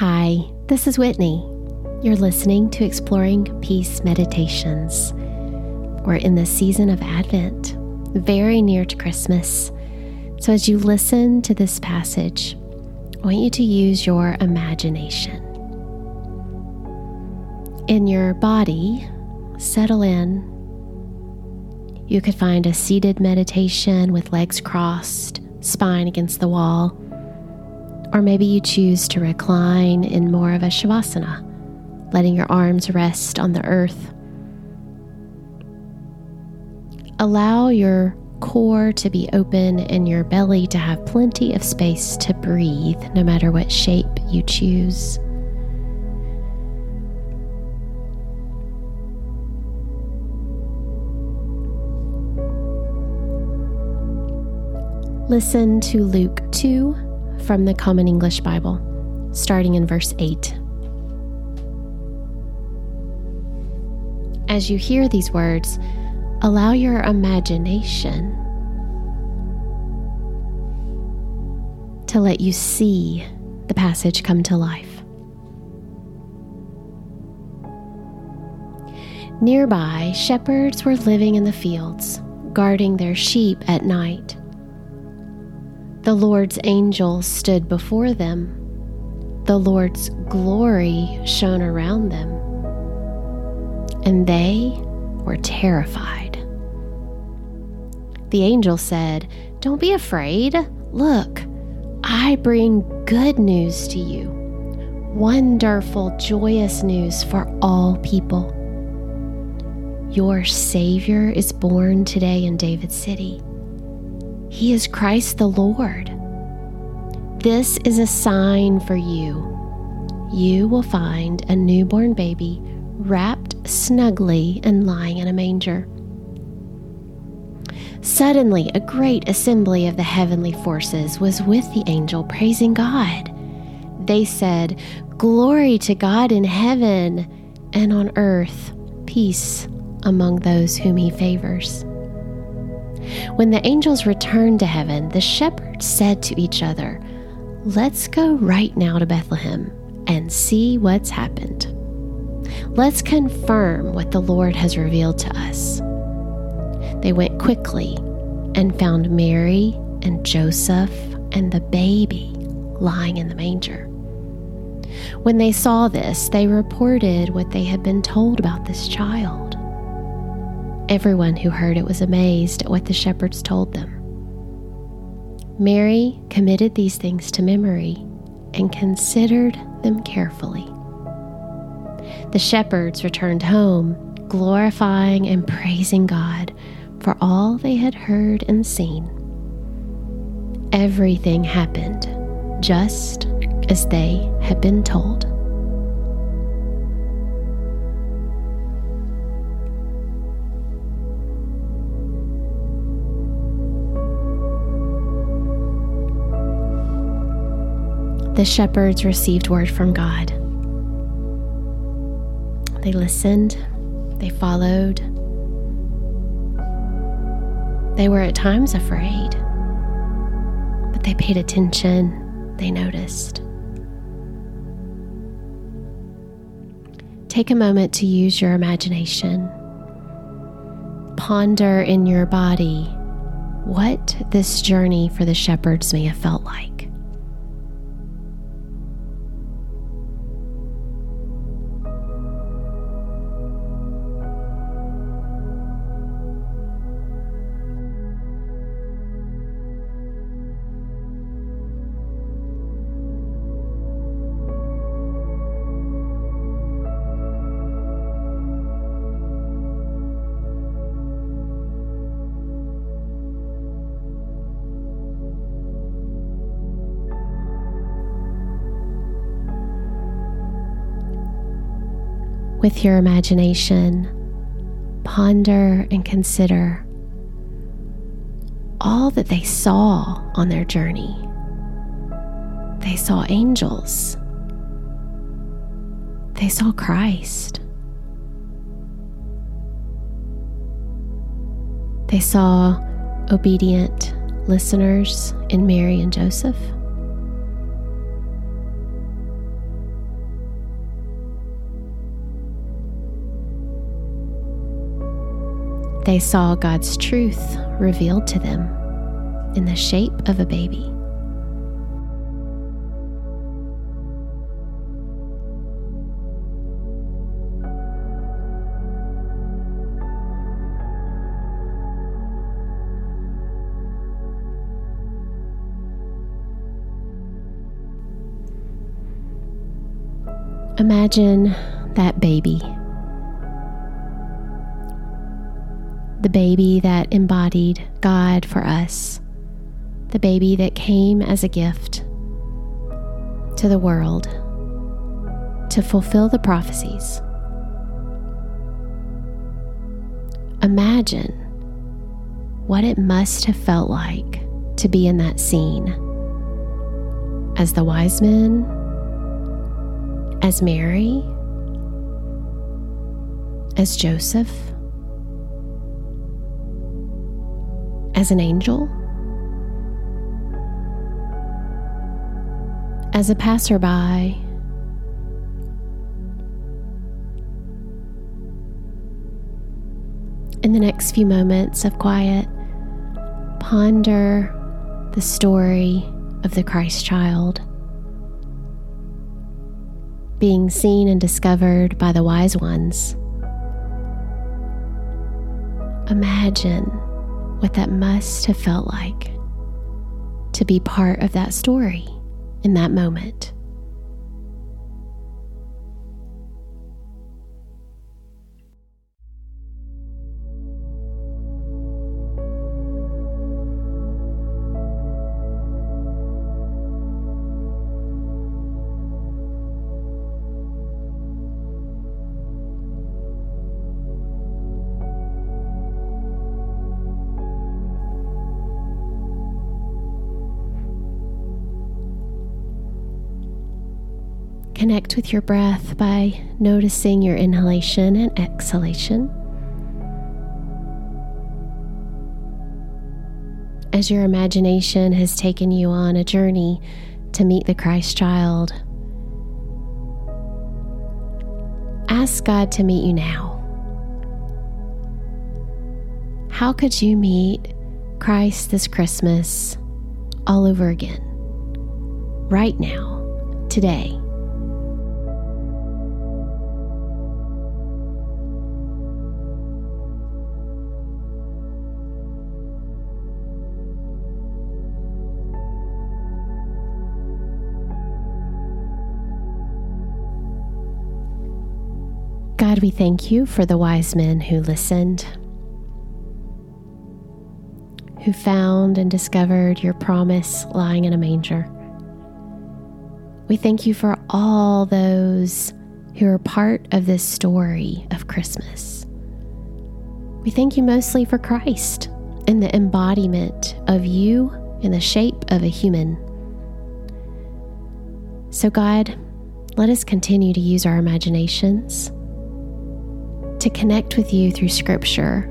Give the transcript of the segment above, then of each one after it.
Hi, this is Whitney. You're listening to Exploring Peace Meditations. We're in the season of Advent, very near to Christmas. So, as you listen to this passage, I want you to use your imagination. In your body, settle in. You could find a seated meditation with legs crossed, spine against the wall or maybe you choose to recline in more of a shavasana, letting your arms rest on the earth. Allow your core to be open and your belly to have plenty of space to breathe, no matter what shape you choose. Listen to Luke 2 from the Common English Bible, starting in verse 8. As you hear these words, allow your imagination to let you see the passage come to life. Nearby, shepherds were living in the fields, guarding their sheep at night. The Lord's angel stood before them. The Lord's glory shone around them. And they were terrified. The angel said, Don't be afraid. Look, I bring good news to you. Wonderful, joyous news for all people. Your Savior is born today in David's city he is Christ the Lord. This is a sign for you. You will find a newborn baby wrapped snugly and lying in a manger. Suddenly, a great assembly of the heavenly forces was with the angel, praising God. They said, Glory to God in heaven, and on earth, peace among those whom he favors. When the angels returned to heaven, the shepherds said to each other, Let's go right now to Bethlehem and see what's happened. Let's confirm what the Lord has revealed to us. They went quickly and found Mary and Joseph and the baby lying in the manger. When they saw this, they reported what they had been told about this child. Everyone who heard it was amazed at what the shepherds told them. Mary committed these things to memory and considered them carefully. The shepherds returned home, glorifying and praising God for all they had heard and seen. Everything happened just as they had been told. The shepherds received word from God. They listened, they followed. They were at times afraid, but they paid attention, they noticed. Take a moment to use your imagination. Ponder in your body what this journey for the shepherds may have felt like. With your imagination, ponder and consider all that they saw on their journey. They saw angels, they saw Christ, they saw obedient listeners in Mary and Joseph. They saw God's truth revealed to them in the shape of a baby. Imagine that baby. The baby that embodied God for us. The baby that came as a gift to the world to fulfill the prophecies. Imagine what it must have felt like to be in that scene as the wise men as Mary, as Joseph, as an angel, as a passerby. In the next few moments of quiet, ponder the story of the Christ child being seen and discovered by the wise ones. Imagine what that must have felt like to be part of that story in that moment. Connect with your breath by noticing your inhalation and exhalation. As your imagination has taken you on a journey to meet the Christ child, ask God to meet you now. How could you meet Christ this Christmas all over again? Right now, today. God, we thank you for the wise men who listened, who found and discovered your promise lying in a manger. We thank you for all those who are part of this story of Christmas. We thank you mostly for Christ and the embodiment of you in the shape of a human. So, God, let us continue to use our imaginations to connect with you through Scripture.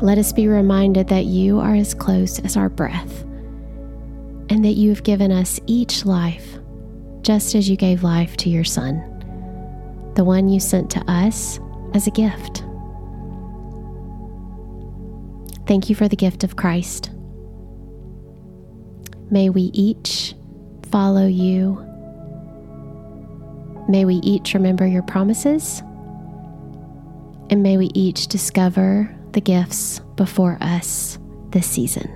Let us be reminded that you are as close as our breath and that you have given us each life just as you gave life to your Son, the one you sent to us as a gift. Thank you for the gift of Christ. May we each follow you. May we each remember your promises and may we each discover the gifts before us this season.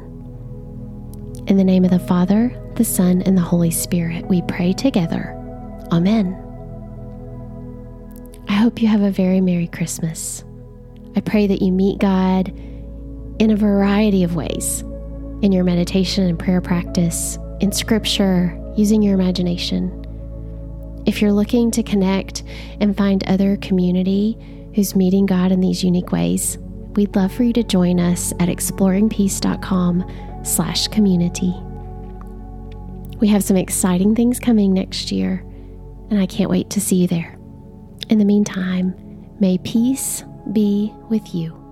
In the name of the Father, the Son, and the Holy Spirit, we pray together. Amen. I hope you have a very Merry Christmas. I pray that you meet God in a variety of ways in your meditation and prayer practice, in scripture, using your imagination. If you're looking to connect and find other community, who's meeting God in these unique ways, we'd love for you to join us at exploringpeace.com slash community. We have some exciting things coming next year, and I can't wait to see you there. In the meantime, may peace be with you.